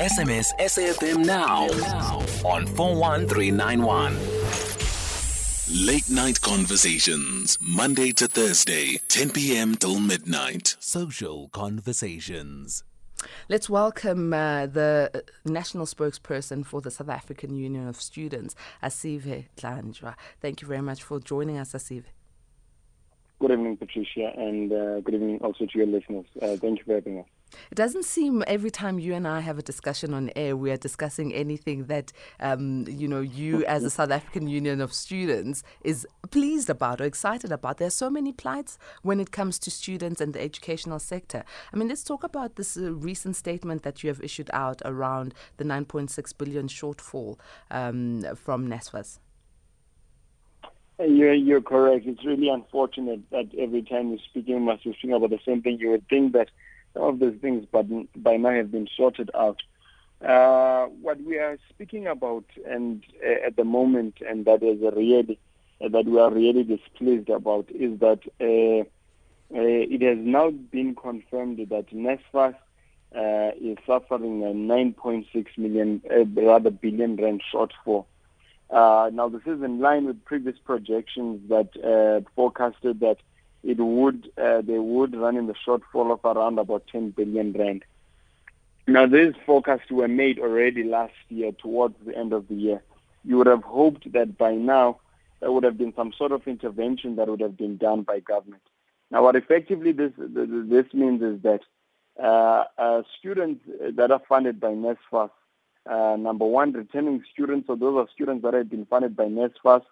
SMS SAFM now on 41391. Late night conversations, Monday to Thursday, 10 p.m. till midnight. Social conversations. Let's welcome uh, the national spokesperson for the South African Union of Students, Asive Dlanjwa. Thank you very much for joining us, Asive. Good evening, Patricia, and uh, good evening also to your listeners. Uh, thank you for having us. It doesn't seem every time you and I have a discussion on air, we are discussing anything that um, you know you, as a South African Union of Students, is pleased about or excited about. There are so many plights when it comes to students and the educational sector. I mean, let's talk about this uh, recent statement that you have issued out around the 9.6 billion shortfall um, from NSFAS. You're, you're correct. It's really unfortunate that every time we're speaking, we must be speaking about the same thing. You would think that of those things but by now have been sorted out. Uh, what we are speaking about and uh, at the moment, and that is a really uh, that we are really displeased about, is that uh, uh, it has now been confirmed that NSFAS uh, is suffering a 9.6 million, rather billion rand shortfall. now, this is in line with previous projections that forecasted that it would uh, they would run in the shortfall of around about 10 billion rand. Now, these forecasts were made already last year towards the end of the year. You would have hoped that by now there would have been some sort of intervention that would have been done by government. Now, what effectively this this means is that uh, uh, students that are funded by NSFAS, uh, number one, returning students, so those are students that have been funded by NSFAS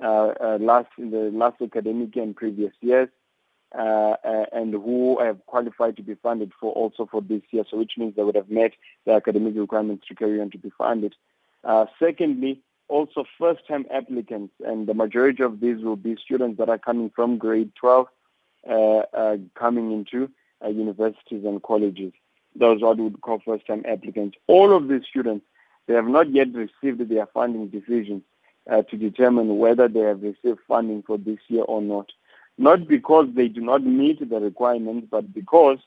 last in the last academic and previous years, uh, and who have qualified to be funded for also for this year. So which means they would have met the academic requirements to carry on to be funded. secondly, also first-time applicants, and the majority of these will be students that are coming from grade 12, uh, uh, coming into uh, universities and colleges. Those are what we would call first-time applicants. All of these students, they have not yet received their funding decisions uh, to determine whether they have received funding for this year or not. Not because they do not meet the requirements, but because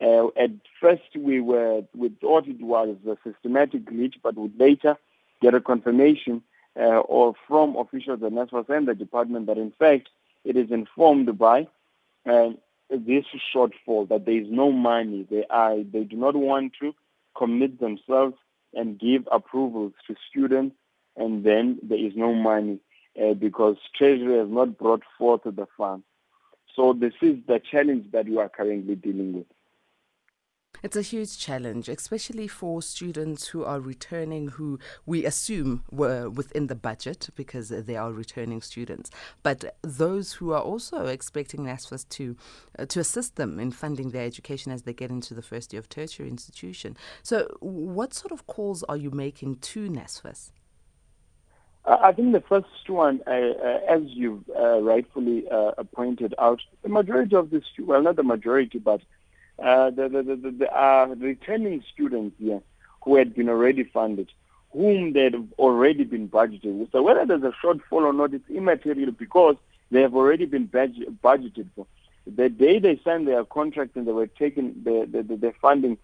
uh, at first we were we thought it was a systematic glitch, but would later get a confirmation uh, or from officials at NSFAS and the department that in fact it is informed by uh, this shortfall that there is no money. They are they do not want to commit themselves and give approvals to students and then there is no money uh, because Treasury has not brought forth the funds. So this is the challenge that we are currently dealing with. It's a huge challenge, especially for students who are returning, who we assume were within the budget because they are returning students. But those who are also expecting NSFAS to uh, to assist them in funding their education as they get into the first year of tertiary institution. So, what sort of calls are you making to NSFAS? I think the first one, uh, uh, as you uh, rightfully uh, pointed out, the majority of the students, well, not the majority, but uh, the, the, the, the returning students here who had been already funded, whom they had already been budgeted. So whether there's a shortfall or not, it's immaterial because they have already been budget, budgeted for. The day they signed their contract and they were taken, the, the, the, funding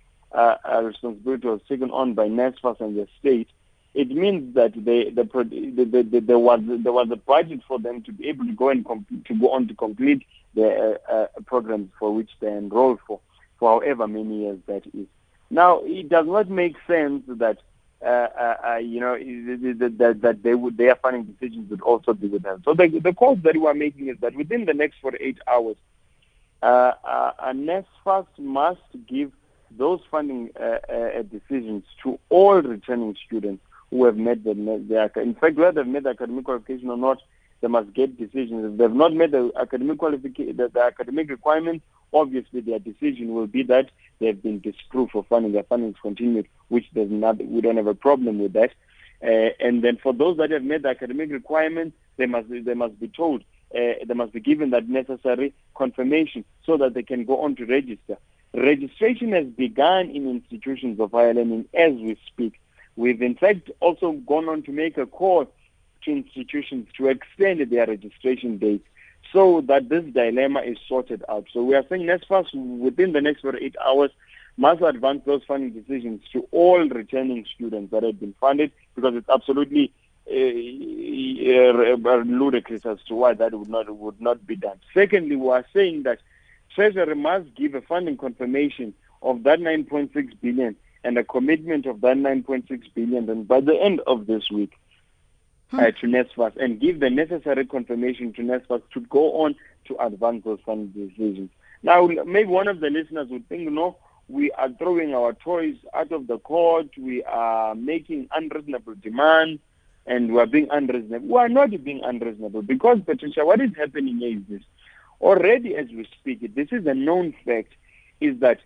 responsibility was taken on by NSFAS and the state, it means that they, the, the, the, there was there was a budget for them to be able to go and to go on to complete the uh, uh, programs for which they enrolled for for however many years that is. Now, it does not make sense that uh, uh, uh you know that that they would their funding decisions would also be with them. So the the calls that we are making is that within the next 48 hours, uh, uh, NSFAS must give those funding decisions to all returning students who have met the, the in fact whether they've met the academic qualification or not, they must get decisions. If they've not met the academic qualification, the, the, academic requirements, obviously their decision will be that they've been disproved for funding. Their funding is continued, which there's not. We don't have a problem with that. Uh, and then for those that have met the academic requirements, they must they must be told. Uh, they must be given that necessary confirmation so that they can go on to register. Registration has begun in institutions of higher learning as we speak. We've in fact also gone on to make a call to institutions to extend their registration dates so that this dilemma is sorted out. So we are saying NSFAS within the next 48 hours must advance those funding decisions to all returning students that have been funded because it's absolutely uh, uh, ludicrous as to why that would not would not be done. Secondly, we are saying that Treasury must give a funding confirmation of that 9.6 billion and a commitment of that 9.6 billion and by the end of this week hmm. uh, to NSFAS and give the necessary confirmation to NSFAS to go on to advance those funding decisions. Now, maybe one of the listeners would think, no, we are throwing our toys out of the court, we are making unreasonable demands, and we are being unreasonable. We are not being unreasonable because, Patricia, what is happening here is this. Already as we speak, this is a known fact, is that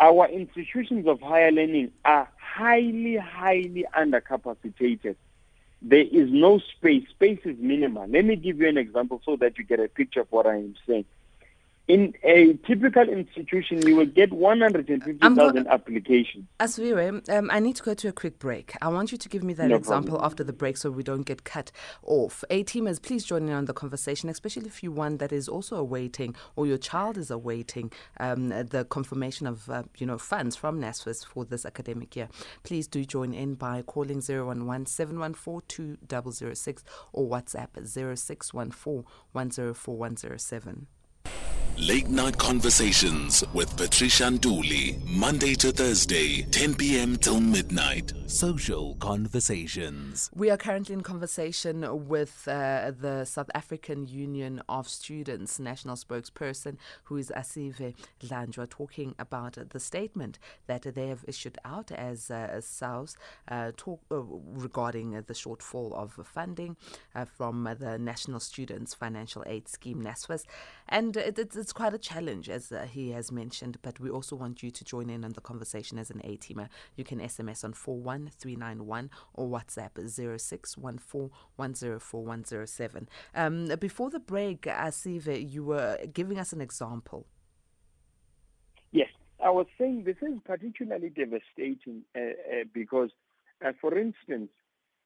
our institutions of higher learning are highly, highly undercapacitated. There is no space. Space is minimal. Let me give you an example so that you get a picture of what I am saying. In a typical institution, you will get 150,000 applications. Asive, um, I need to go to a quick break. I want you to give me that no example problem. after the break so we don't get cut off. A teamers, please join in on the conversation, especially if you're one that is also awaiting or your child is awaiting um, the confirmation of uh, you know funds from NSFAS for this academic year. Please do join in by calling 011 714 2006 or WhatsApp 0614 104 107. Late Night Conversations with Patricia Nduli, Monday to Thursday, 10 p.m. till midnight. Social Conversations. We are currently in conversation with uh, the South African Union of Students national spokesperson, who is Asive Dlanjwa, talking about the statement that they have issued out as uh, uh, talk, uh, regarding the shortfall of funding uh, from the National Students Financial Aid Scheme, NSFAS. And it, it's it's quite a challenge, as uh, he has mentioned, but we also want you to join in on the conversation as an A teamer. You can SMS on 41391 or WhatsApp 0614 Um, before the break, Asive, you were giving us an example. Yes, I was saying this is particularly devastating uh, uh, because, uh, for instance,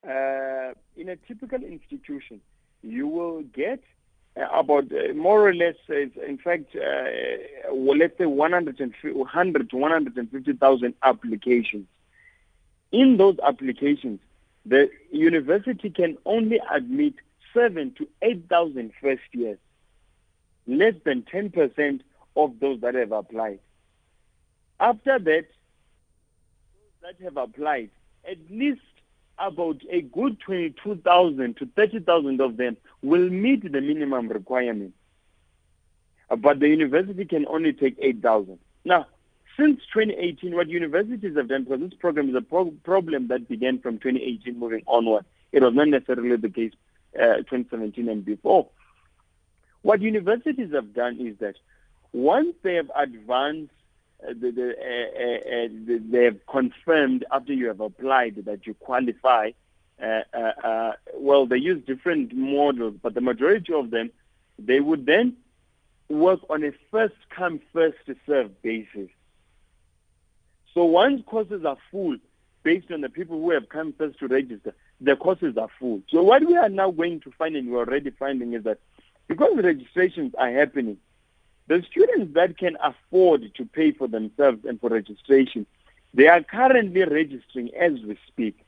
uh, in a typical institution, you will get uh, about uh, more or less, uh, in fact, uh, well, let's say 100, 100 to 150,000 applications. In those applications, the university can only admit seven to 8,000 first years, less than 10% of those that have applied. After that, those that have applied, at least about a good 22,000 to 30,000 of them will meet the minimum requirement. Uh, but the university can only take 8,000. Now, since 2018, what universities have done, because this program is a pro- problem that began from 2018 moving onward, it was not necessarily the case uh, 2017 and before. What universities have done is that once they have advanced the, the, uh, uh, they have confirmed after you have applied that you qualify. Uh, uh, uh, well, they use different models, but the majority of them, they would then work on a first come, first serve basis. So once courses are full, based on the people who have come first to register, the courses are full. So what we are now going to find, and we're already finding, is that because the registrations are happening, the students that can afford to pay for themselves and for registration, they are currently registering as we speak.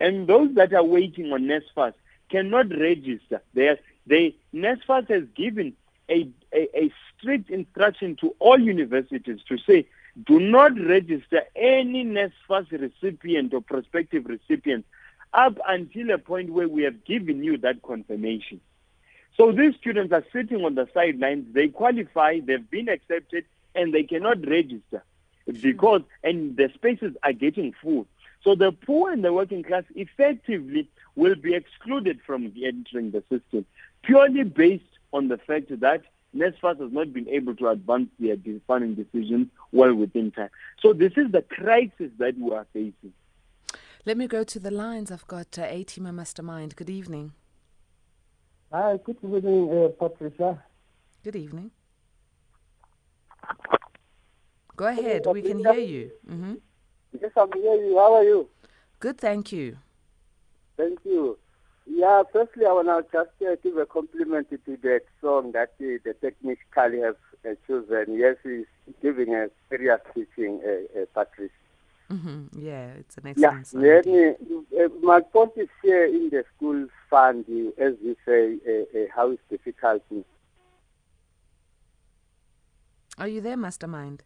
And those that are waiting on NSFAS cannot register. They, are, they NSFAS has given a, a, a strict instruction to all universities to say, do not register any NSFAS recipient or prospective recipient up until a point where we have given you that confirmation. So these students are sitting on the sidelines. They qualify, they've been accepted, and they cannot register because and the spaces are getting full. So the poor and the working class effectively will be excluded from entering the system purely based on the fact that NSFAS has not been able to advance their funding decisions well within time. So this is the crisis that we are facing. Let me go to the lines. I've got uh, A-Teamer Mastermind. Good evening. Hi, good evening, uh, Patricia. Good evening. Go ahead, we can hear you. Mm-hmm. Yes, I can hear you. How are you? Good, thank you. Thank you. Yeah, firstly, I want to just uh, give a compliment to that song that uh, the technically have uh, children. Yes, he's giving a serious teaching, uh, uh, Patrice. Mm-hmm. Yeah, it's an Yeah, excellent then, idea. uh, my point is here in the school fund, as you say, uh, uh, how it's difficult. Are you there, Mastermind?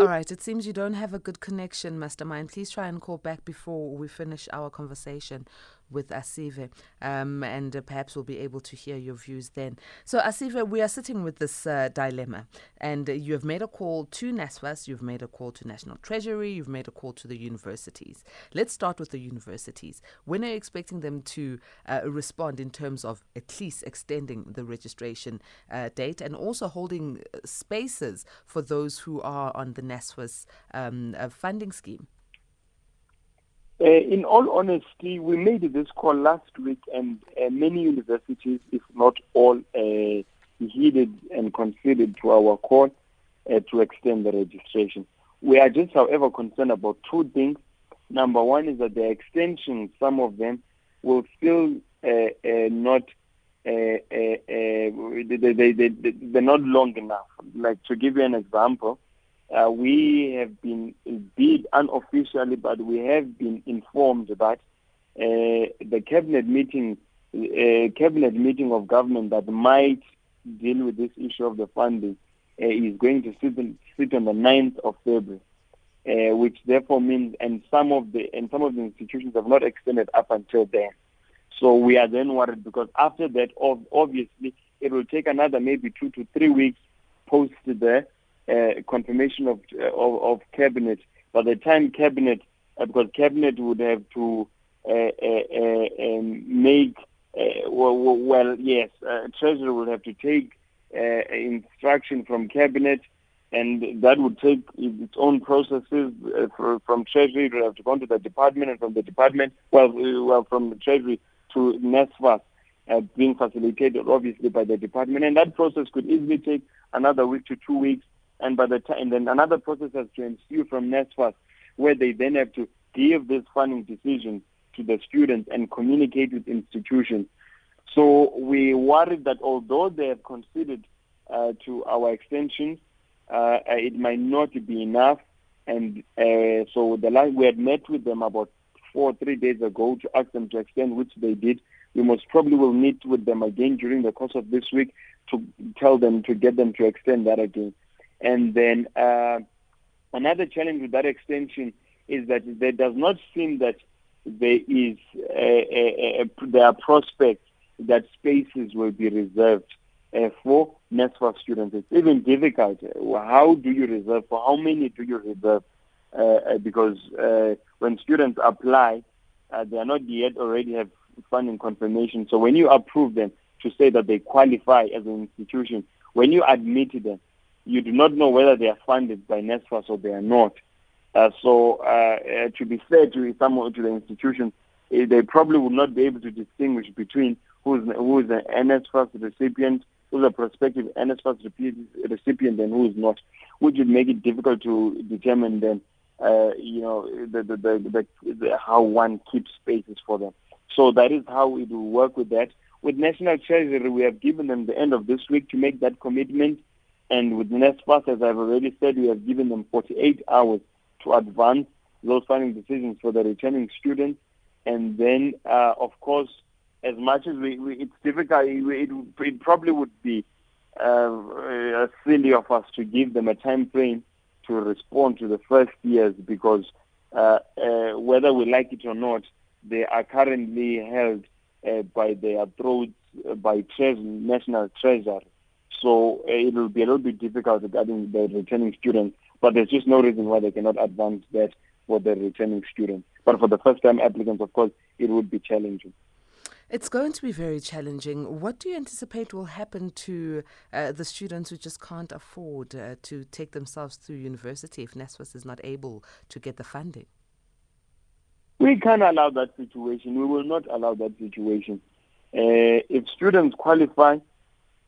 All right, it seems you don't have a good connection, Mastermind. Please try and call back before we finish our conversation with Asive, um, and uh, perhaps we'll be able to hear your views then. So, Asive, we are sitting with this uh, dilemma, and you have made a call to NSFAS, you've made a call to National Treasury, you've made a call to the universities. Let's start with the universities. When are you expecting them to uh, respond in terms of at least extending the registration uh, date and also holding uh, spaces for those who are on the NSFAS um, funding scheme? Uh, in all honesty, we made this call last week, and uh, many universities, if not all, uh, heeded and considered to our call uh, to extend the registration. We are just, however, concerned about two things. Number one is that the extension, some of them, will still uh, uh, not. Uh, uh, uh, they, they, they, they're not long enough. Like to give you an example, uh, we have been, be it unofficially, but we have been informed that uh, the cabinet meeting, uh, cabinet meeting of government that might deal with this issue of the funding uh, is going to sit, in, sit on the 9th of February, uh, which therefore means, and some of the and some of the institutions have not extended up until then. So we are then worried because after that, ob- obviously, it will take another maybe two to three weeks post the uh, confirmation of, uh, of of cabinet. By the time cabinet, uh, because cabinet would have to uh, um, make well, well, yes, treasury will have to take instruction from cabinet, and that would take its own processes for, from treasury. It will have to go to the department, and from the department, well, well, from the treasury to NSFAS, uh, being facilitated obviously by the department, and that process could easily take another week to two weeks. And by the time, and then another process has to ensue from NSFAS, where they then have to give this funding decision to the students and communicate with institutions. So we worried that although they have considered uh, to our extensions, uh, it might not be enough. And uh, so the last, we had met with them about four or three days ago to ask them to extend, which they did. We most probably will meet with them again during the course of this week to tell them to get them to extend that again. And then uh, another challenge with that extension is that there does not seem that there is a, a, a, there are prospects that spaces will be reserved uh, for NSFAS students. It's even difficult. How do you reserve? For how many do you reserve? Uh, because uh, when students apply, uh, they are not yet already have funding confirmation. So when you approve them to say that they qualify as an institution, when you admit them, you do not know whether they are funded by NSFAS or they are not. Uh, so uh, uh, to be fair to some to the institutions, they probably would not be able to distinguish between who's who is an NSFAS recipient, who's a prospective NSFAS recipient, and who is not, which would make it difficult to determine then, uh, you know, the, the, the, the, how one keeps spaces for them. So that is how we will work with that. With National Treasury, we have given them the end of this week to make that commitment. And with NSFAS, as I've already said, we have given them 48 hours to advance those funding decisions for the returning students. And then, uh, of course, as much as we, we it's difficult, it, it, probably would be uh, silly of us to give them a time frame to respond to the first years because uh, uh, whether we like it or not, they are currently held uh, by their throats by tre- national treasury. So it will be a little bit difficult regarding the returning students, but there's just no reason why they cannot advance that for the returning students. But for the first time applicants, of course, it would be challenging. It's going to be very challenging. What do you anticipate will happen to uh, the students who just can't afford uh, to take themselves through university if NSFAS is not able to get the funding? We can't allow that situation. We will not allow that situation. Uh, if students qualify,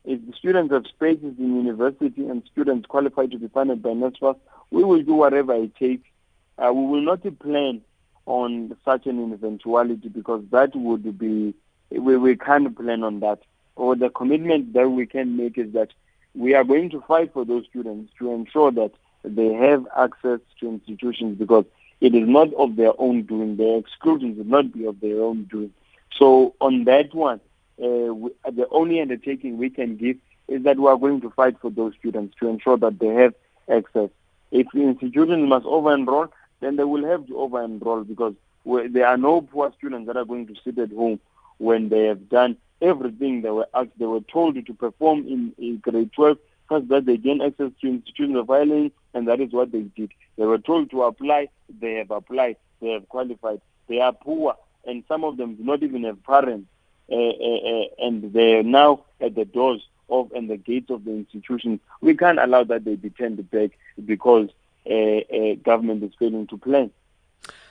if the students have spaces in university and students qualify to be funded by NSFAS, we will do whatever it takes. Uh, we will not plan on such an eventuality because that would be, we, we can't plan on that. Or the commitment that we can make is that we are going to fight for those students to ensure that they have access to institutions because it is not of their own doing. Their exclusion will not be of their own doing. So on that one, uh, the only undertaking we can give is that we are going to fight for those students to ensure that they have access. If institutions must over-enroll, then they will have to over-enroll because there are no poor students that are going to sit at home when they have done everything they were asked, they were told to perform in, in grade 12, first that they gain access to institutions of higher learning, and that is what they did. They were told to apply, they have applied, they have qualified. They are poor, and some of them do not even have parents, uh, uh, uh, and they are now at the doors of and the gates of the institution. We can't allow that they be turned back because uh, uh, government is failing to plan.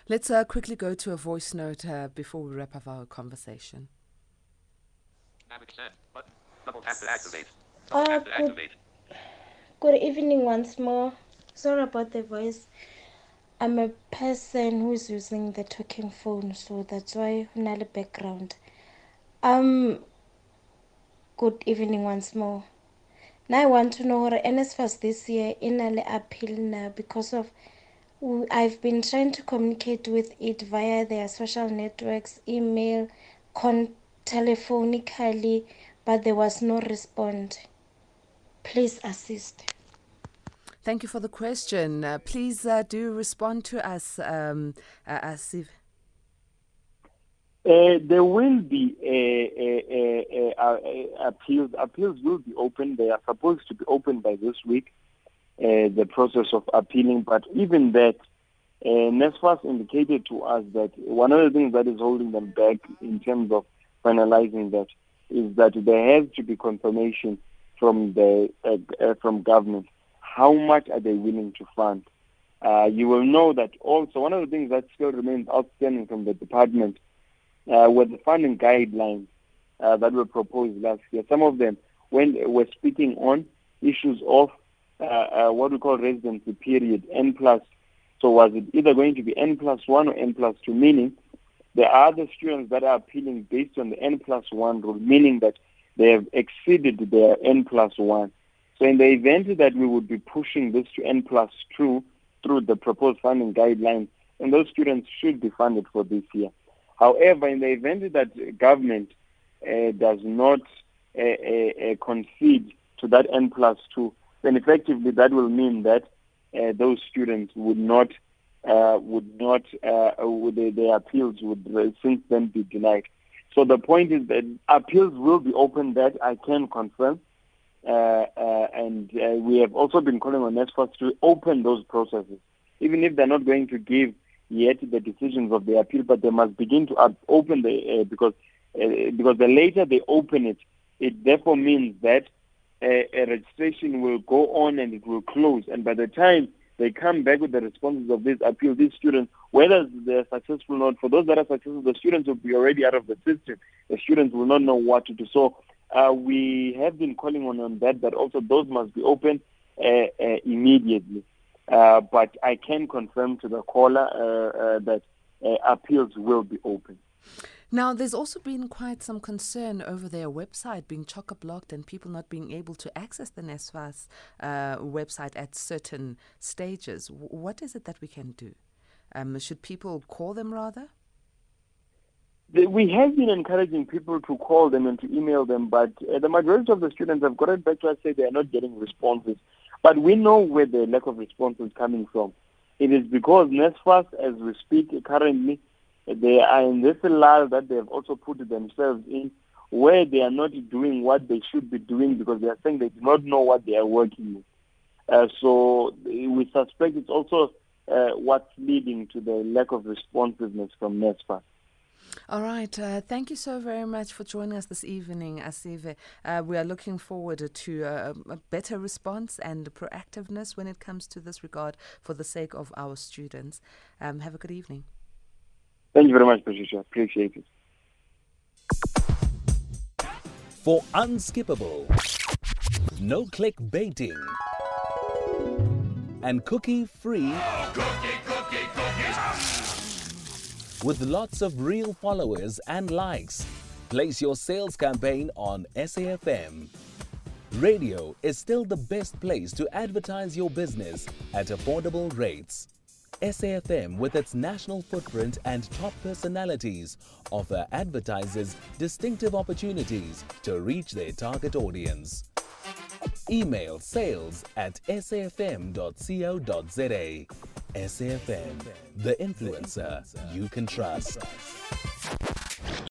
Let's uh, quickly go to a voice note before we wrap up our conversation. Uh, good, good evening once more. Sorry about the voice. I'm a person who's using the talking phone, so that's why I'm not a background. Um, good evening once more. Now I want to know what NSFAS this year in an appeal now because of I've been trying to communicate with it via their social networks, email, con telephonically, but there was no response. Please assist. Thank you for the question. Uh, please uh, do respond to us, um, uh. Uh, there will be a, appeals. Appeals will be open. They are supposed to be open by this week. Uh, the process of appealing, but even that, uh, NSFAS indicated to us that one of the things that is holding them back in terms of finalizing that is that there has to be confirmation from the uh, uh, from government. How much are they willing to fund? Uh, you will know that also one of the things that still remains outstanding from the department uh, were the funding guidelines uh, that were proposed last year. Some of them when were speaking on issues of uh, what we call residency period, N plus. So was it either going to be N plus one or N plus two, meaning there are other students that are appealing based on the N plus 1 rule, meaning that they have exceeded their N plus 1. So in the event that we would be pushing this to N plus 2 through the proposed funding guidelines, and those students should be funded for this year. However, in the event that government uh, does not uh, uh, uh concede to that N plus 2, then effectively that will mean that uh, those students would not uh, would not, would their appeals would since then be denied. So the point is that appeals will be open, that I can confirm. And we have also been calling on NSFAS to open those processes, even if they're not going to give yet the decisions of the appeal, but they must begin to open the because because the later they open it, it therefore means that a registration will go on and it will close, and by the time they come back with the responses of this appeal. These students, whether they're successful or not, for those that are successful, the students will be already out of the system. The students will not know what to do. So uh, we have been calling on, on that, that also those must be open uh, uh, immediately. Uh, but I can confirm to the caller uh, uh, that appeals will be open. Now, there's also been quite some concern over their website being chock blocked and people not being able to access the NSFAS uh, website at certain stages. what is it that we can do? Um, should people call them rather? We have been encouraging people to call them and to email them, but uh, the majority of the students have got it back to us say they are not getting responses. But we know where the lack of response is coming from. It is because NSFAS, as we speak currently, they are in this lull that they have also put themselves in where they are not doing what they should be doing because they are saying they do not know what they are working with. Uh, so we suspect it's also uh, what's leading to the lack of responsiveness from NSFAS. All right. Uh, thank you so very much for joining us this evening, Asive. Uh, we are looking forward to uh, a better response and proactiveness when it comes to this regard for the sake of our students. Um, have a good evening. Thank you very much, Patricia. Appreciate it. For unskippable, no click baiting, and cookie free. Oh, cookie, cookie, with lots of real followers and likes. Place your sales campaign on SAFM. radio is still the best place to advertise your business at affordable rates. SAFM, with its national footprint and top personalities, offer advertisers distinctive opportunities to reach their target audience. Email sales at safm.co.za. SAFM, the influencer you can trust.